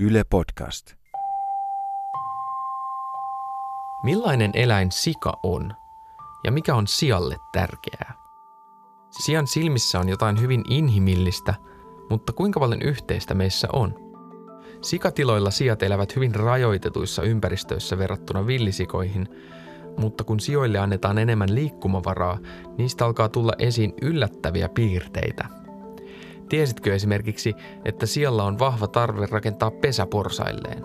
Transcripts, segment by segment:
Yle Podcast. Millainen eläin sika on? Ja mikä on sialle tärkeää? Sian silmissä on jotain hyvin inhimillistä, mutta kuinka paljon yhteistä meissä on? Sikatiloilla sijat elävät hyvin rajoitetuissa ympäristöissä verrattuna villisikoihin, mutta kun sijoille annetaan enemmän liikkumavaraa, niistä alkaa tulla esiin yllättäviä piirteitä – Tiesitkö esimerkiksi, että siellä on vahva tarve rakentaa pesä porsailleen?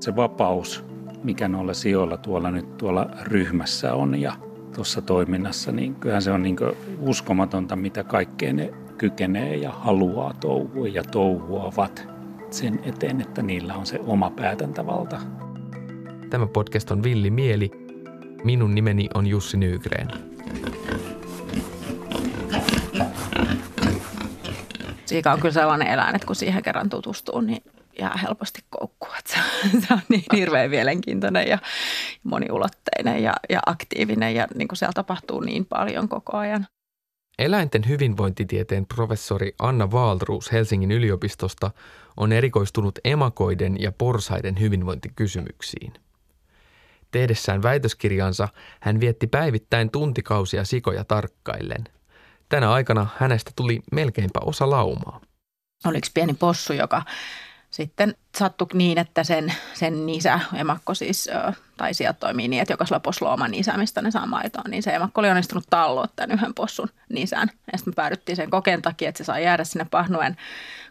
Se vapaus, mikä noilla sijoilla tuolla nyt tuolla ryhmässä on ja tuossa toiminnassa, niin kyllähän se on niin uskomatonta, mitä kaikkea ne kykenee ja haluaa touhua ja touhuavat sen eteen, että niillä on se oma päätäntävalta. Tämä podcast on Villi Mieli. Minun nimeni on Jussi Nygren. Siika on kyllä sellainen eläin, että kun siihen kerran tutustuu, niin jää helposti koukkua. Se, se on niin hirveän mielenkiintoinen ja moniulotteinen ja, ja aktiivinen ja niin kuin siellä tapahtuu niin paljon koko ajan. Eläinten hyvinvointitieteen professori Anna Waalruus Helsingin yliopistosta on erikoistunut emakoiden ja porsaiden hyvinvointikysymyksiin. Tehdessään väitöskirjansa hän vietti päivittäin tuntikausia sikoja tarkkaillen – Tänä aikana hänestä tuli melkeinpä osa laumaa. Oli yksi pieni possu, joka sitten sattui niin, että sen, sen isä, emakko siis, tai sieltä toimii niin, että jokaisella possulla on isä, mistä ne saa maitoa, niin se emakko oli onnistunut talloa tämän yhden possun nisän. Ja sitten me päädyttiin sen kokeen takia, että se saa jäädä sinne pahnuen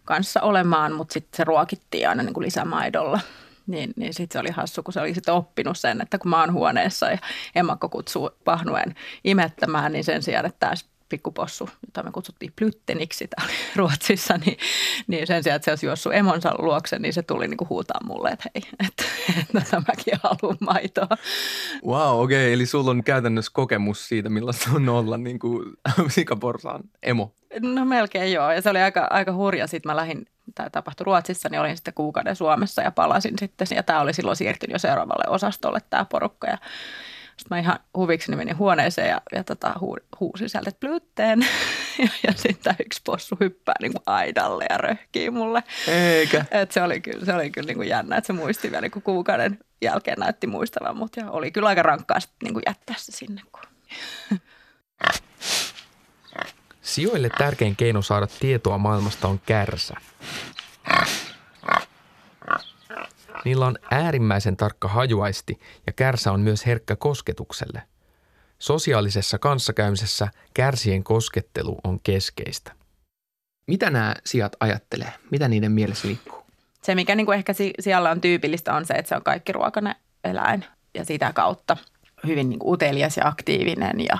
kanssa olemaan, mutta sitten se ruokittiin aina niin kuin lisämaidolla. Niin, niin sitten se oli hassu, kun se oli sitten oppinut sen, että kun mä oon huoneessa ja emakko kutsuu pahnuen imettämään, niin sen sijaan, että tämä pikkupossu, jota me kutsuttiin plytteniksi täällä Ruotsissa, niin, niin sen sijaan, että se olisi juossut emonsa luokse, niin se tuli niin kuin huutaa mulle, että hei, että, että mäkin haluan maitoa. Wow, okei, okay. eli sulla on käytännössä kokemus siitä, millaista on olla niin kuin sikaporsaan emo. No melkein joo, ja se oli aika, aika hurja. Sitten mä lähdin, tämä tapahtui Ruotsissa, niin olin sitten kuukauden Suomessa ja palasin sitten, ja tämä oli silloin siirtynyt jo seuraavalle osastolle tämä porukka, ja sitten mä ihan huvikseni menin huoneeseen ja, ja tota, hu, huusin sieltä, että blyytteen. ja, ja sitten yksi possu hyppää niin kuin aidalle ja röhkii mulle. Eikä. Et se oli kyllä, se oli kyllä niin kuin jännä, että se muisti vielä niin kuin kuukauden jälkeen näytti muistavan. Mutta ja oli kyllä aika rankkaa sitten niin kuin jättää se sinne. Kun... Sijoille tärkein keino saada tietoa maailmasta on kärsä. Niillä on äärimmäisen tarkka hajuaisti ja kärsä on myös herkkä kosketukselle. Sosiaalisessa kanssakäymisessä kärsien koskettelu on keskeistä. Mitä nämä sijat ajattelee? Mitä niiden mielessä liikkuu? Se, mikä niin kuin ehkä siellä on tyypillistä, on se, että se on kaikki ruokainen eläin ja sitä kautta hyvin niin kuin utelias ja aktiivinen ja,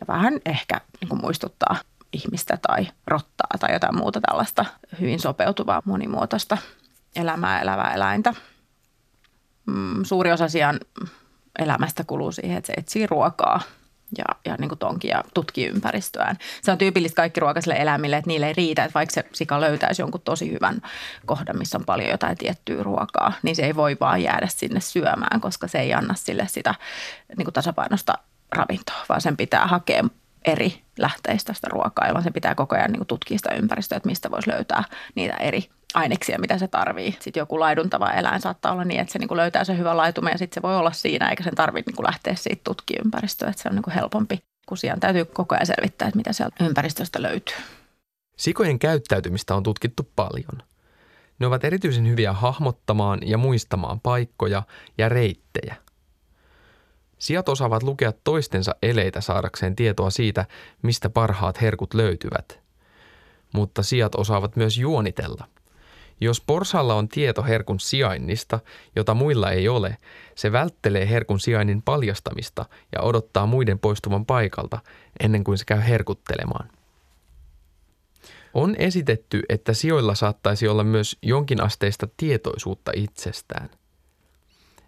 ja vähän ehkä niin kuin muistuttaa ihmistä tai rottaa tai jotain muuta tällaista hyvin sopeutuvaa monimuotoista elämää elävää eläintä. Mm, suuri osa sian elämästä kuluu siihen, että se etsii ruokaa ja, ja niin kuin tonki ja tutkii ympäristöään. Se on tyypillistä kaikki ruokaisille eläimille, että niille ei riitä, että vaikka se sika löytäisi jonkun tosi hyvän kohdan, missä on paljon jotain tiettyä ruokaa, niin se ei voi vaan jäädä sinne syömään, koska se ei anna sille sitä niin kuin tasapainosta ravintoa, vaan sen pitää hakea eri lähteistä sitä ruokaa, jolloin se pitää koko ajan niin kuin tutkia sitä ympäristöä, että mistä voisi löytää niitä eri aineksia, mitä se tarvii. Sitten joku laiduntava eläin saattaa olla niin, että se niin löytää sen hyvän laitumen ja sitten se voi olla siinä, eikä sen tarvitse niin kuin lähteä siitä tutkimaan ympäristöä, että se on niin kuin helpompi. Kun siihen täytyy koko ajan selvittää, että mitä sieltä ympäristöstä löytyy. Sikojen käyttäytymistä on tutkittu paljon. Ne ovat erityisen hyviä hahmottamaan ja muistamaan paikkoja ja reittejä. Sijat osaavat lukea toistensa eleitä saadakseen tietoa siitä, mistä parhaat herkut löytyvät. Mutta sijat osaavat myös juonitella – jos porsalla on tieto herkun sijainnista, jota muilla ei ole, se välttelee herkun sijainnin paljastamista ja odottaa muiden poistuvan paikalta ennen kuin se käy herkuttelemaan. On esitetty, että sijoilla saattaisi olla myös jonkinasteista tietoisuutta itsestään.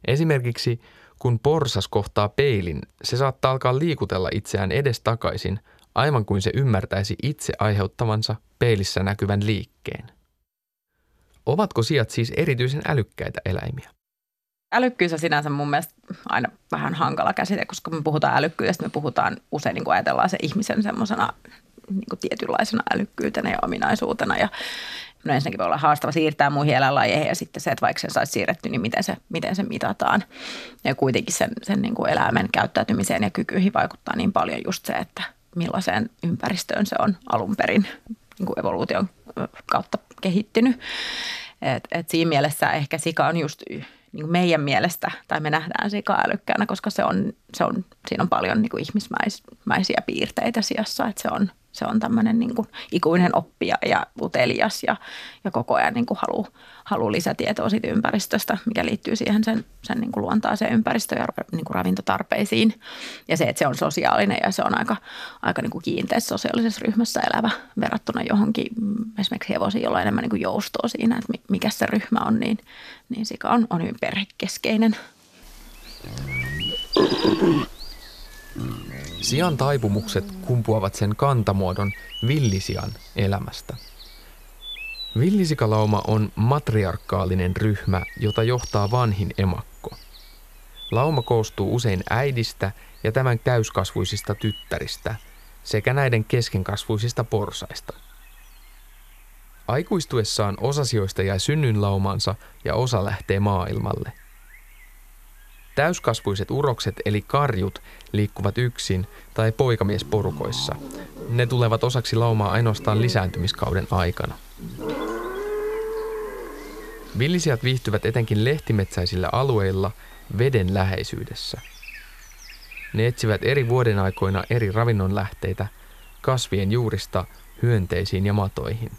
Esimerkiksi kun porsas kohtaa peilin, se saattaa alkaa liikutella itseään edestakaisin, aivan kuin se ymmärtäisi itse aiheuttavansa peilissä näkyvän liikkeen. Ovatko sijat siis erityisen älykkäitä eläimiä? Älykkyys on sinänsä mun mielestä aina vähän hankala käsite, koska me puhutaan älykkyydestä, me puhutaan usein niin kuin ajatellaan se ihmisen semmoisena niin tietynlaisena älykkyytenä ja ominaisuutena. Ja no ensinnäkin voi olla haastava siirtää muihin eläinlajeihin ja sitten se, että vaikka sen saisi siirretty, niin miten se, miten se mitataan. Ja kuitenkin sen, sen niin kuin eläimen käyttäytymiseen ja kykyihin vaikuttaa niin paljon just se, että millaiseen ympäristöön se on alun perin niin kuin evoluution kautta kehittynyt. Et, et siinä mielessä ehkä sika on just niin meidän mielestä, tai me nähdään sika älykkäänä, koska se on, se on, siinä on paljon niin kuin ihmismäisiä piirteitä sijassa, että se on, se on tämmöinen niin kuin ikuinen oppija ja utelias ja, ja koko ajan niin kuin halu, halu lisätietoa siitä ympäristöstä, mikä liittyy siihen sen, sen niin kuin luontaiseen ympäristöön ja niin kuin ravintotarpeisiin. Ja se, että se on sosiaalinen ja se on aika, aika niin kuin kiinteässä sosiaalisessa ryhmässä elävä verrattuna johonkin mm, esimerkiksi hevosiin, jolla on enemmän niin kuin joustoa siinä, että mikä se ryhmä on, niin, niin sika on, on hyvin perhekeskeinen. Sian taipumukset kumpuavat sen kantamuodon villisian elämästä. Villisikalauma on matriarkaalinen ryhmä, jota johtaa vanhin emakko. Lauma koostuu usein äidistä ja tämän täyskasvuisista tyttäristä sekä näiden keskenkasvuisista porsaista. Aikuistuessaan osa sijoista jää synnynlaumansa ja osa lähtee maailmalle – Täyskasvuiset urokset eli karjut liikkuvat yksin tai poikamiesporukoissa. Ne tulevat osaksi laumaa ainoastaan lisääntymiskauden aikana. Villisijat viihtyvät etenkin lehtimetsäisillä alueilla veden läheisyydessä. Ne etsivät eri vuodenaikoina eri ravinnonlähteitä kasvien juurista hyönteisiin ja matoihin.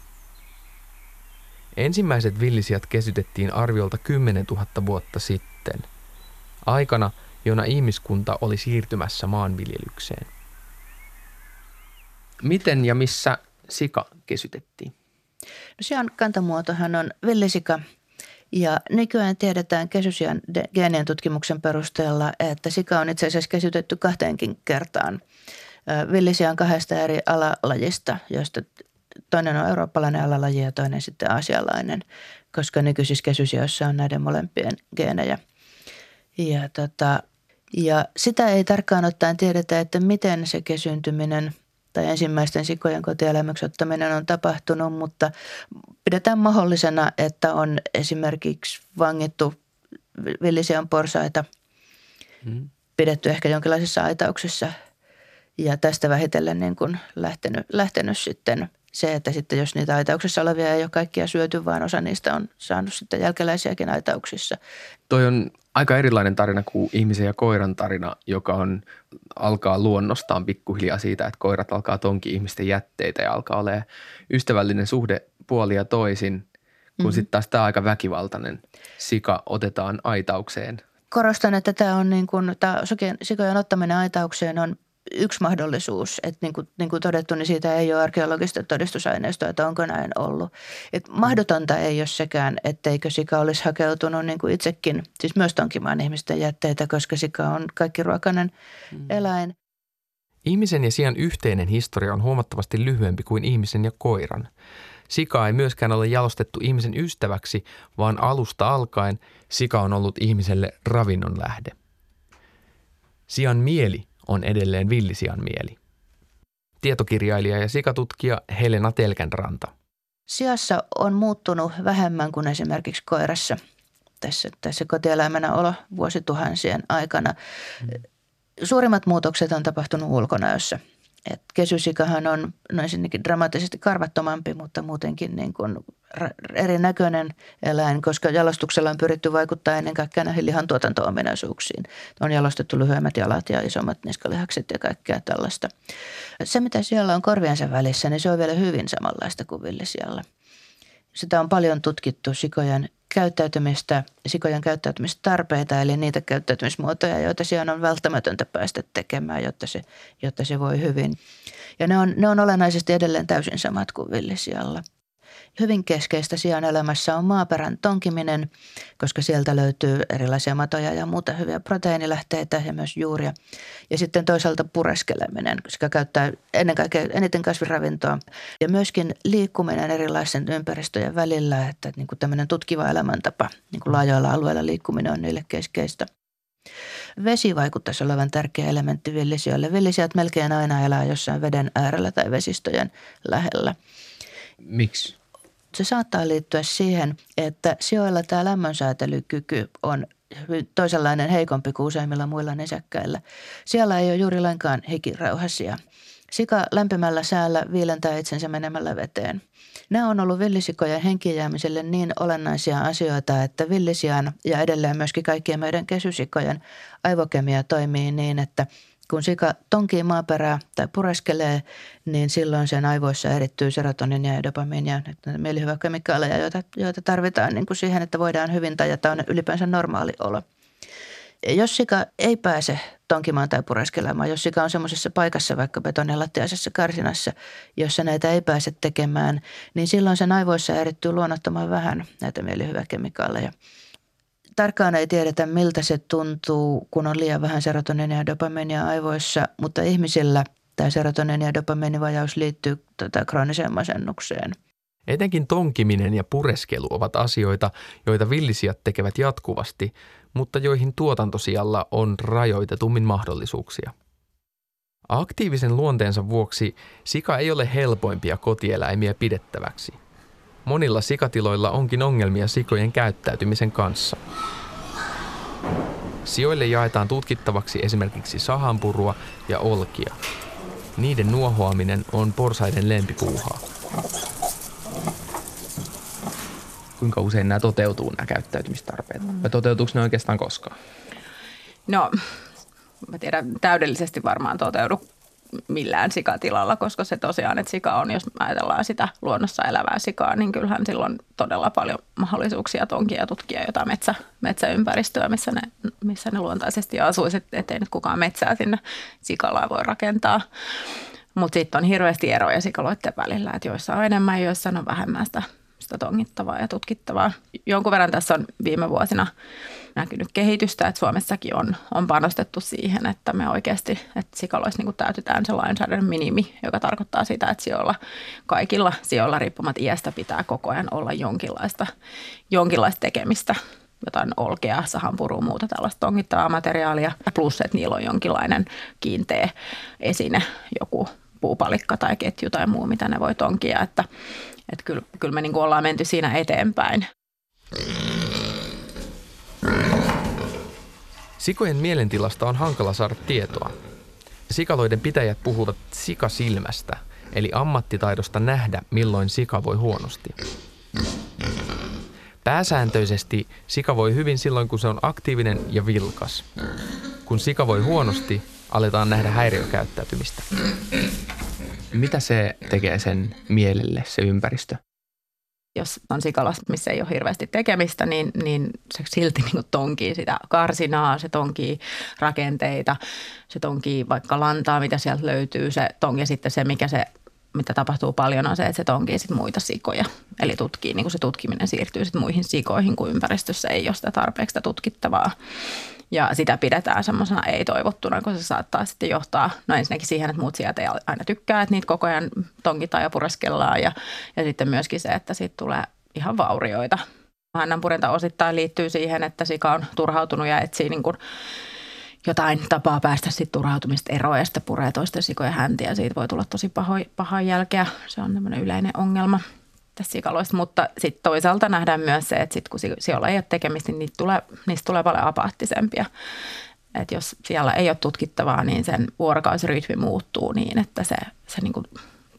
Ensimmäiset villisijat kesytettiin arviolta 10 000 vuotta sitten – aikana, jona ihmiskunta oli siirtymässä maanviljelykseen. Miten ja missä sika kesytettiin? No sian kantamuotohan on villisika ja nykyään tiedetään kesysian geenien tutkimuksen perusteella, että sika on itse asiassa kesytetty kahteenkin kertaan. Villisian kahdesta eri alalajista, joista toinen on eurooppalainen alalaji ja toinen sitten asialainen, koska nykyisissä kesysioissa on näiden molempien geenejä – ja, tota, ja sitä ei tarkkaan ottaen tiedetä, että miten se kesyntyminen tai ensimmäisten sikojen kotielämäksi ottaminen on tapahtunut, mutta pidetään mahdollisena, että on esimerkiksi vangittu villisian porsaita, hmm. pidetty ehkä jonkinlaisessa aitauksessa ja tästä vähitellen niin kuin lähtenyt, lähtenyt sitten se, että sitten jos niitä aitauksessa olevia ei ole kaikkia syöty, vaan osa niistä on saanut sitten jälkeläisiäkin aitauksissa. Toi on aika erilainen tarina kuin ihmisen ja koiran tarina, joka on, alkaa luonnostaan pikkuhiljaa siitä, että koirat alkaa tonki ihmisten jätteitä ja alkaa olemaan ystävällinen suhde puolia toisin, kun mm-hmm. sitten taas tämä aika väkivaltainen sika otetaan aitaukseen. Korostan, että tämä on niin kuin, tämä sikojen ottaminen aitaukseen on yksi mahdollisuus, että niin kuin, niin kuin todettu, niin siitä ei ole arkeologista todistusaineistoa, että onko näin ollut. Et mahdotonta ei ole sekään, etteikö sika olisi hakeutunut niin kuin itsekin, siis myös tonkimaan ihmisten jätteitä, koska sika on kaikki ruokainen mm. eläin. Ihmisen ja sian yhteinen historia on huomattavasti lyhyempi kuin ihmisen ja koiran. Sika ei myöskään ole jalostettu ihmisen ystäväksi, vaan alusta alkaen sika on ollut ihmiselle ravinnon lähde. Sian mieli on edelleen villisian mieli. Tietokirjailija ja sikatutkija Helena Telkänranta. Siassa on muuttunut vähemmän kuin esimerkiksi koirassa tässä, tässä kotieläimenä olo vuosituhansien aikana. Mm. Suurimmat muutokset on tapahtunut ulkonäössä – et kesysikahan on no ensinnäkin dramaattisesti karvattomampi, mutta muutenkin niin kuin erinäköinen eläin, koska jalostuksella on pyritty vaikuttaa ennen kaikkea näihin lihantuotanto-ominaisuuksiin. On jalostettu lyhyemmät jalat ja isommat niskalihakset ja kaikkea tällaista. Se, mitä siellä on korviensa välissä, niin se on vielä hyvin samanlaista kuin villisialla. Sitä on paljon tutkittu sikojen käyttäytymistä, sikojen käyttäytymistarpeita, eli niitä käyttäytymismuotoja, joita siellä on välttämätöntä päästä tekemään, jotta se, jotta se voi hyvin. Ja ne on, ne on olennaisesti edelleen täysin samat kuin villisialla – Hyvin keskeistä sian elämässä on maaperän tonkiminen, koska sieltä löytyy erilaisia matoja ja muuta hyviä proteiinilähteitä ja myös juuria. Ja sitten toisaalta pureskeleminen, koska käyttää ennen kaikkea eniten kasviravintoa. Ja myöskin liikkuminen erilaisen ympäristöjen välillä, että niin kuin tämmöinen tutkiva elämäntapa, niin kuin laajoilla alueilla liikkuminen on niille keskeistä. Vesi vaikuttaisi olevan tärkeä elementti villisijoille. Villisijat melkein aina elää jossain veden äärellä tai vesistöjen lähellä. Miksi? Se saattaa liittyä siihen, että sijoilla tämä lämmönsäätelykyky on toisenlainen heikompi kuin useimmilla muilla nisäkkäillä. Siellä ei ole juuri lainkaan hikirauhasia. Sika lämpimällä säällä viilentää itsensä menemällä veteen. Nämä on ollut villisikojen henkijäämiselle niin olennaisia asioita, että villisian ja edelleen myöskin kaikkien meidän kesysikojen aivokemia toimii niin, että kun sika tonkii maaperää tai pureskelee, niin silloin sen aivoissa erittyy serotoninia ja dopamiinia, mielihyväkemikaaleja, joita, joita tarvitaan niin kuin siihen, että voidaan hyvin tai että on ylipäänsä normaali olo. Jos sika ei pääse tonkimaan tai pureskelemaan, jos sika on semmoisessa paikassa vaikka betonilattiaisessa karsinassa, jossa näitä ei pääse tekemään, niin silloin sen aivoissa erittyy luonnottoman vähän näitä mielihyväkemikaaleja. Tarkkaan ei tiedetä, miltä se tuntuu, kun on liian vähän serotoninia ja dopamiinia aivoissa, mutta ihmisillä tämä serotonin ja dopamiinivajaus liittyy tota krooniseen masennukseen. Etenkin tonkiminen ja pureskelu ovat asioita, joita villisijat tekevät jatkuvasti, mutta joihin tuotantosijalla on rajoitetummin mahdollisuuksia. Aktiivisen luonteensa vuoksi sika ei ole helpoimpia kotieläimiä pidettäväksi – Monilla sikatiloilla onkin ongelmia sikojen käyttäytymisen kanssa. Sijoille jaetaan tutkittavaksi esimerkiksi sahanpurua ja olkia. Niiden nuohoaminen on porsaiden lempipuuhaa. Kuinka usein nämä toteutuu, nämä käyttäytymistarpeet? Vai toteutuuko ne oikeastaan koskaan? No, mä tiedän, täydellisesti varmaan toteudu millään sikatilalla, koska se tosiaan, että sika on, jos ajatellaan sitä luonnossa elävää sikaa, niin kyllähän silloin todella paljon mahdollisuuksia tonkia ja tutkia jotain metsä, metsäympäristöä, missä ne, missä ne luontaisesti asuisi, ettei nyt kukaan metsää sinne sikalaa voi rakentaa. Mutta sitten on hirveästi eroja sikaloiden välillä, että joissa on enemmän ja joissa on vähemmän sitä, sitä tongittavaa ja tutkittavaa. Jonkun verran tässä on viime vuosina – näkynyt kehitystä, että Suomessakin on, on panostettu siihen, että me oikeasti, että sikaloissa niin täytetään se lainsäädännön minimi, joka tarkoittaa sitä, että sijoilla, kaikilla sijoilla riippumatta iästä pitää koko ajan olla jonkinlaista, jonkinlaista tekemistä. Jotain olkea, sahanpurua, muuta tällaista tongittavaa materiaalia, plus että niillä on jonkinlainen kiinteä esine, joku puupalikka tai ketju tai muu, mitä ne voi tonkia, että, että kyllä, kyllä me niin ollaan menty siinä eteenpäin. Sikojen mielentilasta on hankala saada tietoa. Sikaloiden pitäjät puhuvat sikasilmästä, eli ammattitaidosta nähdä, milloin sika voi huonosti. Pääsääntöisesti sika voi hyvin silloin, kun se on aktiivinen ja vilkas. Kun sika voi huonosti, aletaan nähdä häiriökäyttäytymistä. Mitä se tekee sen mielelle, se ympäristö? Jos on sikalas, missä ei ole hirveästi tekemistä, niin, niin se silti niin tonkii sitä karsinaa, se tonkii rakenteita, se tonkii vaikka lantaa, mitä sieltä löytyy. Se tonkii sitten se, mikä se mitä tapahtuu paljon on se, että se tonkii sit muita sikoja. Eli tutkii, niin kuin se tutkiminen siirtyy sit muihin sikoihin, kun ympäristössä ei ole sitä tarpeeksi sitä tutkittavaa. Ja sitä pidetään semmoisena ei-toivottuna, kun se saattaa sitten johtaa, no ensinnäkin siihen, että muut sijat ei aina tykkää, että niitä koko ajan tonkitaan ja pureskellaan. Ja, ja sitten myöskin se, että siitä tulee ihan vaurioita. Hannan purenta osittain liittyy siihen, että sika on turhautunut ja etsii niin kuin jotain tapaa päästä sitten turhautumista eroon ja sitten puree toisten sikojen häntiä. Siitä voi tulla tosi paho, pahaa jälkeä. Se on tämmöinen yleinen ongelma sikaloista, mutta sitten toisaalta nähdään myös se, että sit kun siellä ei ole tekemistä, niin niistä tulee, niistä tulee paljon apaattisempia. Et jos siellä ei ole tutkittavaa, niin sen vuorokausirytmi muuttuu niin, että se, se niin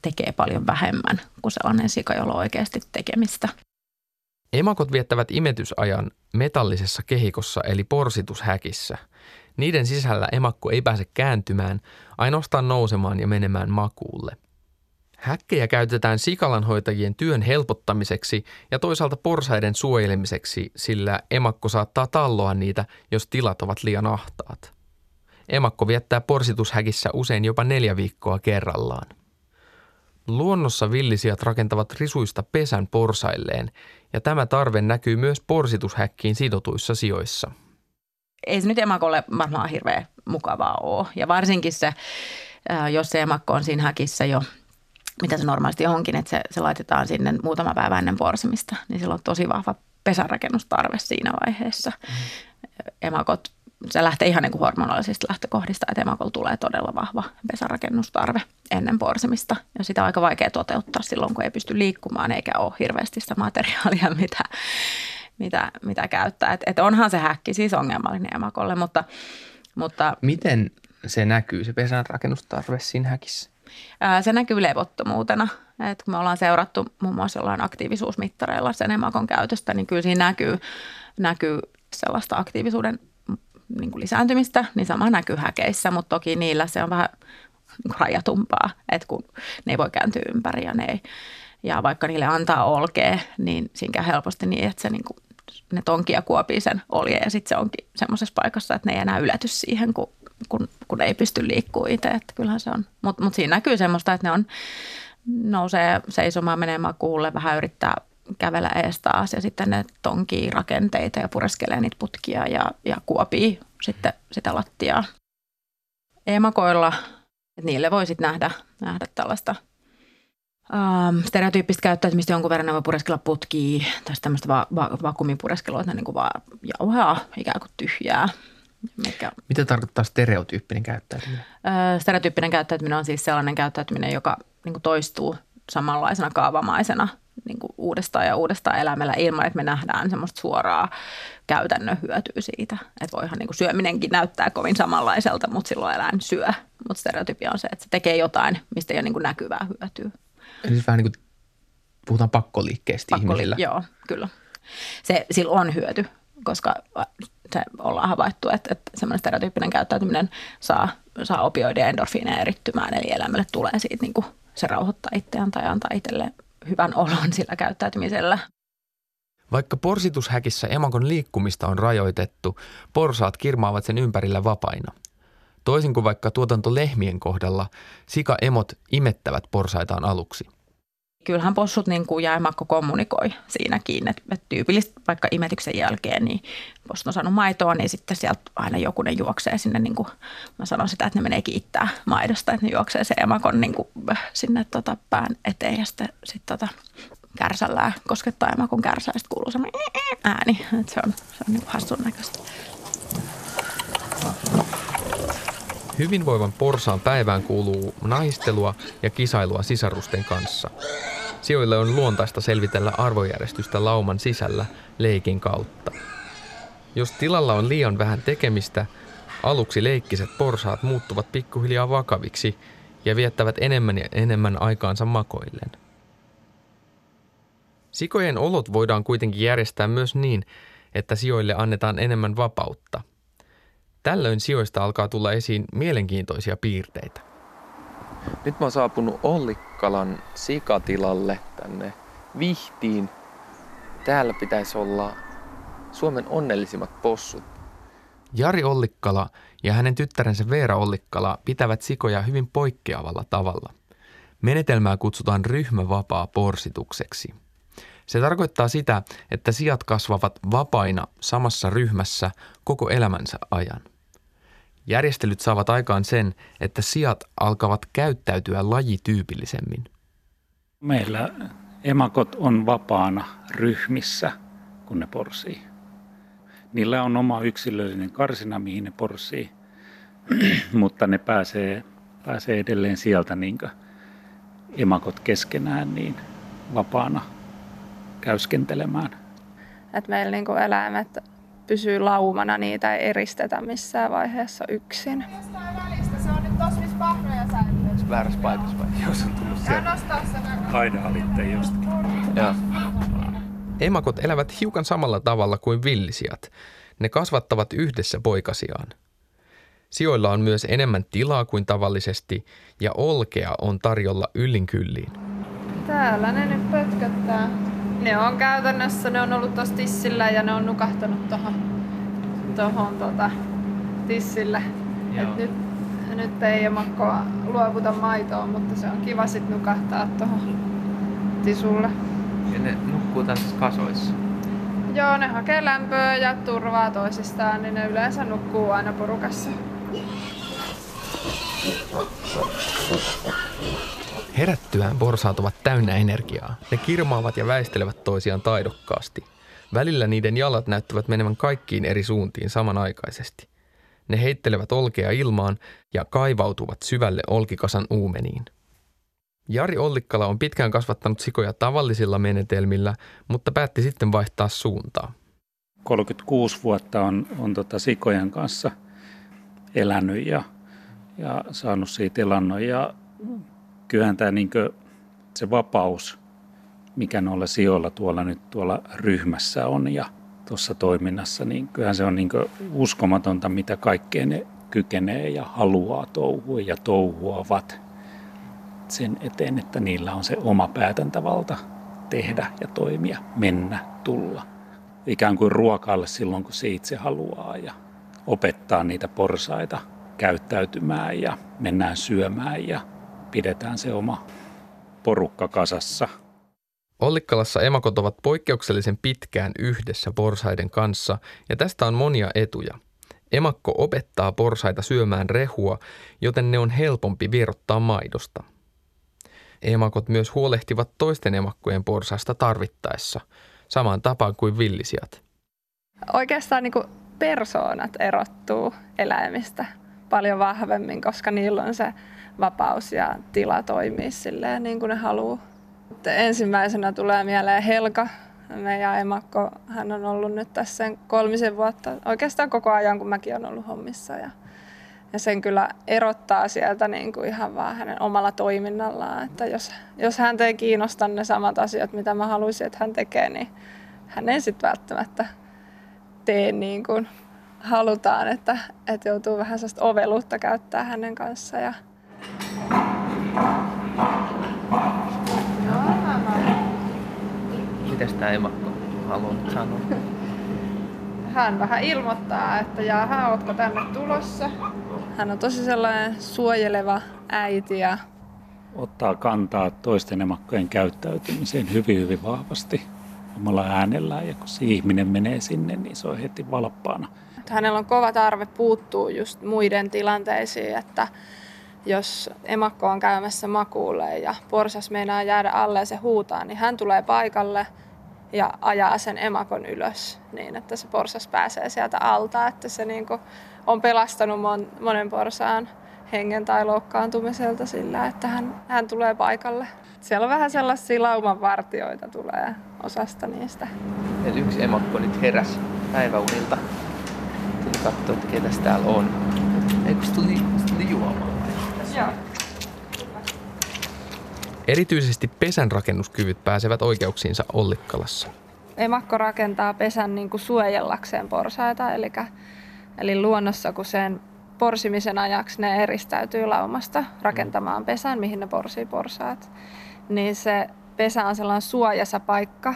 tekee paljon vähemmän kuin sellainen sika, jolla on oikeasti tekemistä. Emakot viettävät imetysajan metallisessa kehikossa eli porsitushäkissä. Niiden sisällä emakko ei pääse kääntymään, ainoastaan nousemaan ja menemään makuulle – Häkkejä käytetään sikalanhoitajien työn helpottamiseksi ja toisaalta porsaiden suojelemiseksi, sillä emakko saattaa talloa niitä, jos tilat ovat liian ahtaat. Emakko viettää porsitushäkissä usein jopa neljä viikkoa kerrallaan. Luonnossa villisijat rakentavat risuista pesän porsailleen, ja tämä tarve näkyy myös porsitushäkkiin sidotuissa sijoissa. Ei se nyt emakolle varmaan hirveän mukavaa ole, ja varsinkin se, jos se emakko on siinä häkissä jo – mitä se normaalisti onkin, että se, se laitetaan sinne muutama päivä ennen porsimista, niin sillä on tosi vahva pesärakennustarve siinä vaiheessa. Mm. Emakot se lähtee ihan niin kuin hormonallisista lähtökohdista, että emakolla tulee todella vahva pesärakennustarve ennen porsimista. Ja sitä on aika vaikea toteuttaa silloin, kun ei pysty liikkumaan eikä ole hirveästi sitä materiaalia, mitä, mitä, mitä käyttää. Et, et onhan se häkki siis ongelmallinen emakolle, mutta, mutta Miten se näkyy, se pesän rakennustarve siinä häkissä? Se näkyy levottomuutena. Et kun me ollaan seurattu muun muassa jollain aktiivisuusmittareilla sen emakon käytöstä, niin kyllä siinä näkyy, näkyy sellaista aktiivisuuden niin kuin lisääntymistä, niin sama näkyy häkeissä, mutta toki niillä se on vähän niin rajatumpaa, että kun ne ei voi kääntyä ympäri ja ne ei, ja vaikka niille antaa olkea, niin siinä helposti niin, että se niin kuin, ne tonkii ja kuopii sen olje ja sitten se onkin semmoisessa paikassa, että ne ei enää yläty siihen, kun, kun, kun ei pysty liikkumaan itse, että kyllähän se on. Mutta mut siinä näkyy semmoista, että ne on, nousee seisomaan menemään kuulle, vähän yrittää kävellä ees taas ja sitten ne tonkii rakenteita ja pureskelee niitä putkia ja, ja kuopii sitten sitä lattiaa. Emakoilla, että niille voi sitten nähdä, nähdä tällaista ähm, stereotyyppistä käyttäytymistä jonkun verran ne voi pureskella putkia tai tämmöistä va- va- vakuumipureskelua, että ne niin kuin vaan jauhaa ikään kuin tyhjää. Mikä, Mitä tarkoittaa stereotyyppinen käyttäytyminen? Ö, Stereotyyppinen käyttäytyminen on siis sellainen käyttäytyminen, joka niin kuin toistuu samanlaisena kaavamaisena niin kuin uudestaan ja uudestaan elämällä ilman, että me nähdään semmoista suoraa käytännön hyötyä siitä. Että voihan niin kuin syöminenkin näyttää kovin samanlaiselta, mutta silloin eläin syö. Mutta stereotypia on se, että se tekee jotain, mistä ei ole niin kuin näkyvää hyötyä. Eli siis vähän niin kuin puhutaan pakkoliikkeestä Pakko ihmisillä. Joo, kyllä. Se, sillä on hyöty, koska se ollaan havaittu, että, että semmoinen stereotyyppinen käyttäytyminen saa, saa opioidia ja endorfiineja erittymään, eli elämälle tulee siitä niin kuin se rauhoittaa itseään tai antaa itselle hyvän olon sillä käyttäytymisellä. Vaikka porsitushäkissä emakon liikkumista on rajoitettu, porsaat kirmaavat sen ympärillä vapaina. Toisin kuin vaikka tuotantolehmien kohdalla, sika-emot imettävät porsaitaan aluksi. Kyllähän possut niin kuin ja kommunikoi siinäkin, että, että tyypillisesti vaikka imetyksen jälkeen, niin possut on saanut maitoa, niin sitten sieltä aina jokunen juoksee sinne, niin kuin mä sanon sitä, että ne menee kiittää maidosta, että ne juoksee se emakon niin kuin sinne tota pään eteen ja sitten sit tota kärsällään koskettaa emakon kärsää sitten kuuluu semmoinen ääni, että se on, se on niin kuin hassun näköistä. Hyvinvoivan porsaan päivään kuuluu naistelua ja kisailua sisarusten kanssa. Sijoille on luontaista selvitellä arvojärjestystä lauman sisällä leikin kautta. Jos tilalla on liian vähän tekemistä, aluksi leikkiset porsaat muuttuvat pikkuhiljaa vakaviksi ja viettävät enemmän ja enemmän aikaansa makoillen. Sikojen olot voidaan kuitenkin järjestää myös niin, että sijoille annetaan enemmän vapautta. Tällöin sijoista alkaa tulla esiin mielenkiintoisia piirteitä. Nyt mä oon saapunut Ollikkalan sikatilalle tänne Vihtiin. Täällä pitäisi olla Suomen onnellisimmat possut. Jari Ollikkala ja hänen tyttärensä Veera Ollikkala pitävät sikoja hyvin poikkeavalla tavalla. Menetelmää kutsutaan ryhmävapaa porsitukseksi. Se tarkoittaa sitä, että sijat kasvavat vapaina samassa ryhmässä koko elämänsä ajan. Järjestelyt saavat aikaan sen, että sijat alkavat käyttäytyä lajityypillisemmin. Meillä emakot on vapaana ryhmissä, kun ne porsii. Niillä on oma yksilöllinen karsina, mihin ne porsii, mutta ne pääsee, pääsee edelleen sieltä niin emakot keskenään niin vapaana käyskentelemään. että meillä niinku eläimet pysyy laumana, niitä ei eristetä missään vaiheessa yksin. Jostain välistä, se on nyt tossa missä pahnoja säilyy. Väärässä paikassa vai? Jos on tullut sieltä nostaa sen aina jostakin. Joo. Emakot elävät hiukan samalla tavalla kuin villisijat. Ne kasvattavat yhdessä poikasiaan. Sijoilla on myös enemmän tilaa kuin tavallisesti ja olkea on tarjolla yllin kylliin. Täällä ne nyt pötköttää. Ne on käytännössä, ne on ollut tuossa tissillä ja ne on nukahtanut tohon, tohon tota, tissille. Et nyt, nyt ei emakkoa luovuta maitoa, mutta se on kiva sit nukahtaa tohon tisulle. Ja ne nukkuu tässä kasoissa. Joo, ne hakee lämpöä ja turvaa toisistaan, niin ne yleensä nukkuu aina porukassa. Herättyään porsaat ovat täynnä energiaa. Ne kirmaavat ja väistelevät toisiaan taidokkaasti. Välillä niiden jalat näyttävät menevän kaikkiin eri suuntiin samanaikaisesti. Ne heittelevät olkea ilmaan ja kaivautuvat syvälle olkikasan uumeniin. Jari Ollikkala on pitkään kasvattanut sikoja tavallisilla menetelmillä, mutta päätti sitten vaihtaa suuntaa. 36 vuotta on, on tota sikojen kanssa elänyt ja, ja saanut siitä elannon. Ja kyllähän tämä niin se vapaus, mikä noilla sijoilla tuolla nyt tuolla ryhmässä on ja tuossa toiminnassa, niin kyllähän se on niin uskomatonta, mitä kaikkea ne kykenee ja haluaa touhua ja touhuavat sen eteen, että niillä on se oma päätäntävalta tehdä ja toimia, mennä, tulla. Ikään kuin ruokaille silloin, kun se itse haluaa ja opettaa niitä porsaita käyttäytymään ja mennään syömään ja pidetään se oma porukka kasassa. Ollikkalassa emakot ovat poikkeuksellisen pitkään yhdessä porsaiden kanssa ja tästä on monia etuja. Emakko opettaa porsaita syömään rehua, joten ne on helpompi vierottaa maidosta. Emakot myös huolehtivat toisten emakkojen porsaista tarvittaessa, samaan tapaan kuin villisijat. Oikeastaan niin persoonat erottuu eläimistä paljon vahvemmin, koska niillä on se vapaus ja tila toimia silleen niin kuin ne haluaa. Ensimmäisenä tulee mieleen Helka, meidän emakko. Hän on ollut nyt tässä kolmisen vuotta, oikeastaan koko ajan kun mäkin olen ollut hommissa. Ja ja sen kyllä erottaa sieltä niin kuin ihan vaan hänen omalla toiminnallaan. Että jos, jos hän ei kiinnosta ne samat asiat, mitä mä haluaisin, että hän tekee, niin hän ei sitten välttämättä tee niin kuin halutaan, että, että joutuu vähän sellaista oveluutta käyttää hänen kanssaan. Ja... Mitäs tämä emakko haluaa sanoa? Hän vähän ilmoittaa, että jaha, ootko tänne tulossa? Hän on tosi sellainen suojeleva äiti ja ottaa kantaa toisten emakkojen käyttäytymiseen hyvin, hyvin vahvasti omalla äänellään. Ja kun se ihminen menee sinne, niin se on heti valppaana. Hänellä on kova tarve puuttuu just muiden tilanteisiin, että jos emakko on käymässä makuulle ja porsas meinaa jäädä alle ja se huutaa, niin hän tulee paikalle ja ajaa sen emakon ylös niin, että se porsas pääsee sieltä alta, että se niinku on pelastanut mon, monen porsaan hengen tai loukkaantumiselta sillä, että hän, hän tulee paikalle. Siellä on vähän sellaisia laumanvartioita tulee osasta niistä. Eli yksi emakko nyt heräs päiväunilta. Tuli katsoa, että ketäs täällä on. Eikö se tuli, tuli juomaan? Joo. Erityisesti pesän rakennuskyvyt pääsevät oikeuksiinsa Ollikkalassa. Emakko rakentaa pesän niin kuin suojellakseen porsaita, eli Eli luonnossa, kun sen porsimisen ajaksi ne eristäytyy laumasta rakentamaan pesän, mihin ne porsii porsaat, niin se pesä on sellainen suojassa paikka,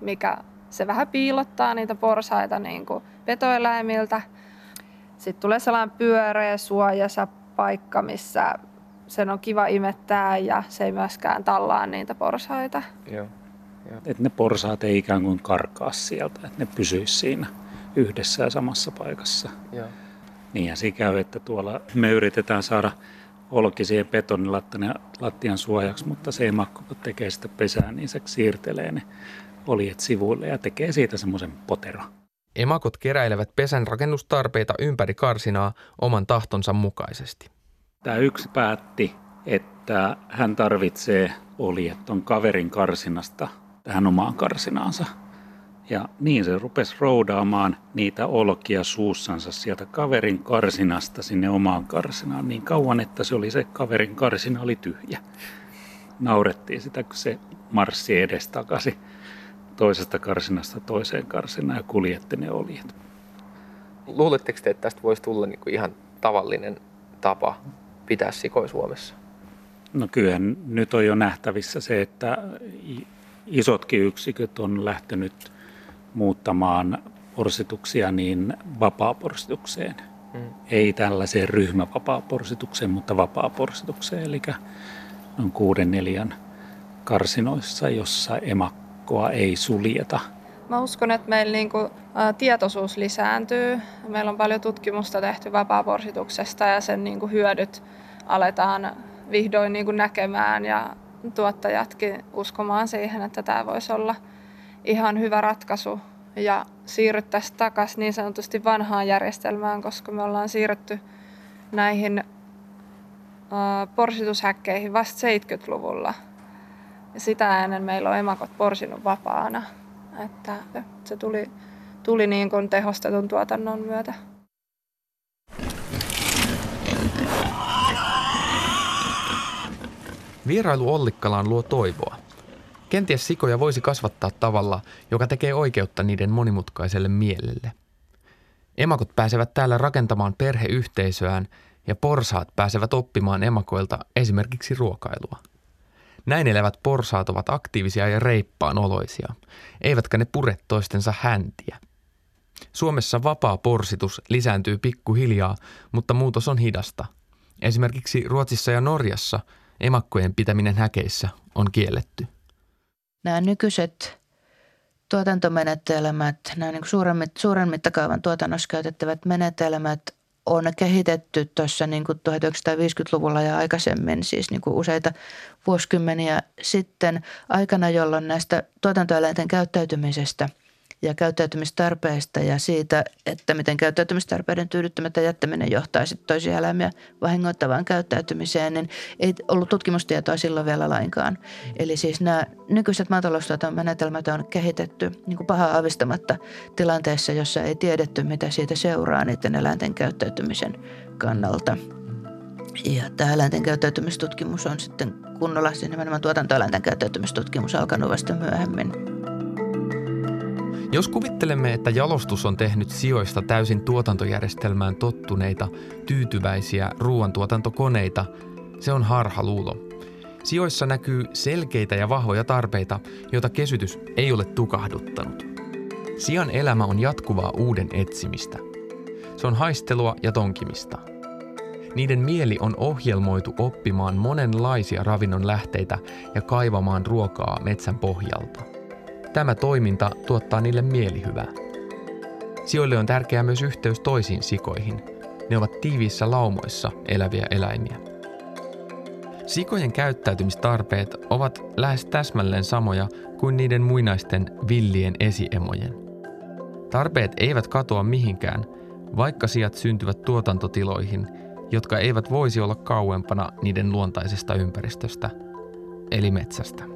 mikä se vähän piilottaa niitä porsaita niin kuin petoeläimiltä. Sitten tulee sellainen pyöreä suojassa paikka, missä sen on kiva imettää ja se ei myöskään tallaa niitä porsaita. Joo. Joo. Et ne porsaat ei ikään kuin karkaa sieltä, että ne pysyisi siinä yhdessä ja samassa paikassa. Joo. Niinhän siinä käy, että tuolla me yritetään saada olki siihen betonilattian suojaksi, mutta se emakko, kun tekee sitä pesää, niin se siirtelee ne oljet sivuille ja tekee siitä semmoisen potero. Emakot keräilevät pesän rakennustarpeita ympäri karsinaa oman tahtonsa mukaisesti. Tämä yksi päätti, että hän tarvitsee oljet ton kaverin karsinasta tähän omaan karsinaansa – ja niin se rupesi roudaamaan niitä olkia suussansa sieltä kaverin karsinasta sinne omaan karsinaan niin kauan, että se oli se kaverin karsina oli tyhjä. Naurettiin sitä, kun se marssi edestakaisin toisesta karsinasta toiseen karsinaan ja kuljetti ne oljet. Luuletteko te, että tästä voisi tulla niin kuin ihan tavallinen tapa pitää sikoi Suomessa? No kyllähän nyt on jo nähtävissä se, että isotkin yksiköt on lähtenyt muuttamaan porsituksia niin vapaa-porsitukseen. Mm. Ei tällaiseen ryhmävapaa-porsitukseen, mutta vapaa-porsitukseen, eli noin kuuden neljän karsinoissa, jossa emakkoa ei suljeta. Mä uskon, että meillä niinku, ä, tietoisuus lisääntyy. Meillä on paljon tutkimusta tehty vapaa-porsituksesta ja sen niinku, hyödyt aletaan vihdoin niinku, näkemään ja tuottajatkin uskomaan siihen, että tämä voisi olla – ihan hyvä ratkaisu ja siirryttäisiin takaisin niin sanotusti vanhaan järjestelmään, koska me ollaan siirrytty näihin porsitushäkkeihin vasta 70-luvulla. Ja sitä ennen meillä on emakot porsinut vapaana. Että se tuli, tuli niin kuin tehostetun tuotannon myötä. Vierailu Ollikkalaan luo toivoa. Kenties sikoja voisi kasvattaa tavalla, joka tekee oikeutta niiden monimutkaiselle mielelle. Emakot pääsevät täällä rakentamaan perheyhteisöään ja porsaat pääsevät oppimaan emakoilta esimerkiksi ruokailua. Näin elävät porsaat ovat aktiivisia ja reippaan oloisia, eivätkä ne pure toistensa häntiä. Suomessa vapaa porsitus lisääntyy pikkuhiljaa, mutta muutos on hidasta. Esimerkiksi Ruotsissa ja Norjassa emakkojen pitäminen häkeissä on kielletty. Nämä nykyiset tuotantomenetelmät, nämä niin suuren, suuren mittakaavan tuotannossa käytettävät menetelmät on kehitetty tuossa niin 1950-luvulla ja aikaisemmin, siis niin kuin useita vuosikymmeniä sitten aikana, jolloin näistä tuotantoeläinten käyttäytymisestä – ja käyttäytymistarpeista ja siitä, että miten käyttäytymistarpeiden tyydyttämättä jättäminen johtaa sitten toisia eläimiä vahingoittavaan käyttäytymiseen, niin ei ollut tutkimustietoa silloin vielä lainkaan. Eli siis nämä nykyiset maataloustuotantomenetelmät on kehitetty niin kuin pahaa avistamatta tilanteessa, jossa ei tiedetty, mitä siitä seuraa niiden eläinten käyttäytymisen kannalta. Ja tämä eläinten käyttäytymistutkimus on sitten kunnolla, siis nimenomaan tuotantoeläinten käyttäytymistutkimus alkanut vasta myöhemmin. Jos kuvittelemme, että jalostus on tehnyt sijoista täysin tuotantojärjestelmään tottuneita, tyytyväisiä ruoantuotantokoneita, se on harhaluulo. Sijoissa näkyy selkeitä ja vahvoja tarpeita, joita kesytys ei ole tukahduttanut. Sian elämä on jatkuvaa uuden etsimistä. Se on haistelua ja tonkimista. Niiden mieli on ohjelmoitu oppimaan monenlaisia ravinnon lähteitä ja kaivamaan ruokaa metsän pohjalta – Tämä toiminta tuottaa niille mielihyvää. Sijoille on tärkeää myös yhteys toisiin sikoihin. Ne ovat tiiviissä laumoissa eläviä eläimiä. Sikojen käyttäytymistarpeet ovat lähes täsmälleen samoja kuin niiden muinaisten villien esiemojen. Tarpeet eivät katoa mihinkään, vaikka sijat syntyvät tuotantotiloihin, jotka eivät voisi olla kauempana niiden luontaisesta ympäristöstä, eli metsästä.